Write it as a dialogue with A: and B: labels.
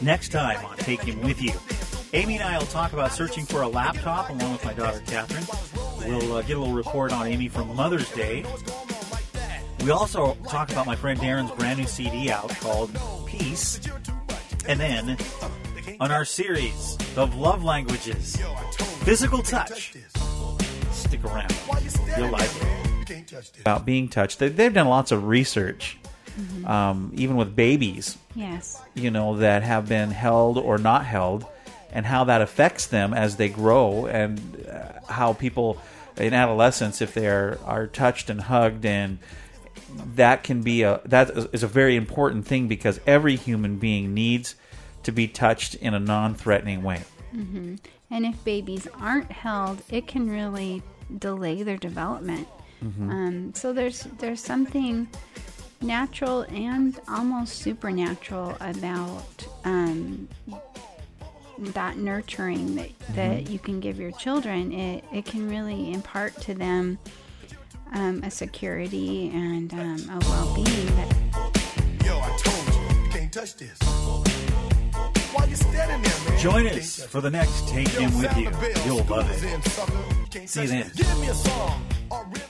A: next time on Take Him With You. Amy and I will talk about searching for a laptop along with my daughter Catherine. We'll uh, get a little report on Amy from Mother's Day. We also talk about my friend Darren's brand new CD out called Peace. And then on our series of love languages, physical touch. Stick around. You'll like it. About being touched. They, they've done lots of research, um, even with babies,
B: Yes.
A: you know, that have been held or not held, and how that affects them as they grow, and uh, how people in adolescence, if they are, are touched and hugged, and that can be a that is a very important thing because every human being needs to be touched in a non-threatening way.
B: And if babies aren't held, it can really delay their development. Um, so there's there's something natural and almost supernatural about um, that nurturing that, that you can give your children. It, it can really impart to them um, a security and um, a well-being that
C: Yo, I told you, you can't touch this. Why you standing there.
A: Join us for the next Take
C: Yo,
A: Him With You. You'll love it.
C: in, sucker. You can't
A: See you
C: touch
A: then.